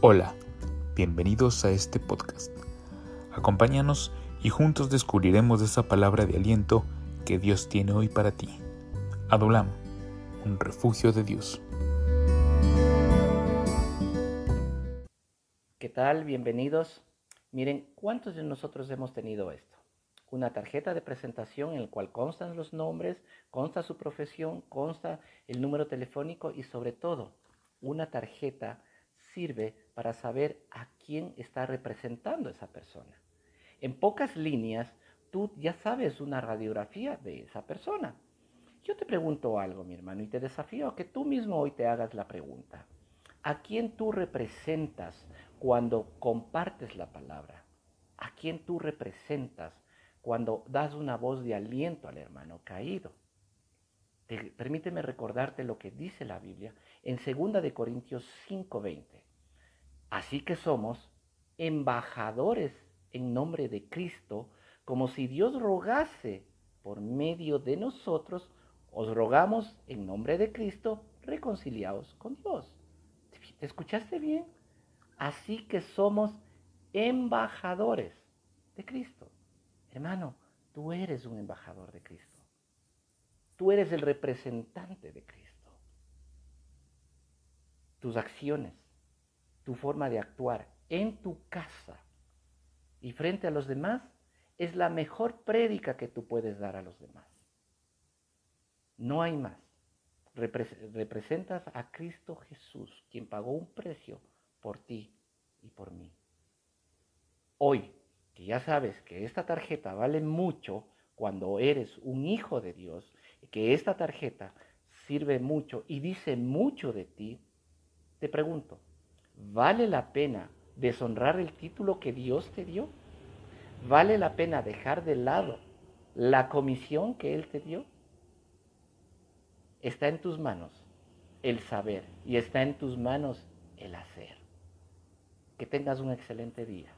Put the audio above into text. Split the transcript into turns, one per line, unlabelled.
Hola, bienvenidos a este podcast. Acompáñanos y juntos descubriremos esa palabra de aliento que Dios tiene hoy para ti. Adulam, un refugio de Dios.
¿Qué tal? Bienvenidos. Miren, ¿cuántos de nosotros hemos tenido esto? Una tarjeta de presentación en la cual constan los nombres, consta su profesión, consta el número telefónico y sobre todo una tarjeta sirve para saber a quién está representando esa persona. En pocas líneas, tú ya sabes una radiografía de esa persona. Yo te pregunto algo, mi hermano, y te desafío a que tú mismo hoy te hagas la pregunta. ¿A quién tú representas cuando compartes la palabra? ¿A quién tú representas cuando das una voz de aliento al hermano caído? permíteme recordarte lo que dice la Biblia en 2 de Corintios 5:20. Así que somos embajadores en nombre de Cristo, como si Dios rogase por medio de nosotros, os rogamos en nombre de Cristo, reconciliados con Dios. ¿Te escuchaste bien? Así que somos embajadores de Cristo. Hermano, tú eres un embajador de Cristo. Tú eres el representante de Cristo. Tus acciones, tu forma de actuar en tu casa y frente a los demás es la mejor prédica que tú puedes dar a los demás. No hay más. representas a Cristo Jesús, quien pagó un precio por ti y por mí. Hoy, que ya sabes que esta tarjeta vale mucho cuando eres un hijo de Dios, que esta tarjeta sirve mucho y dice mucho de ti, te pregunto, ¿Vale la pena deshonrar el título que Dios te dio? ¿Vale la pena dejar de lado la comisión que Él te dio? Está en tus manos el saber y está en tus manos el hacer. Que tengas un excelente día.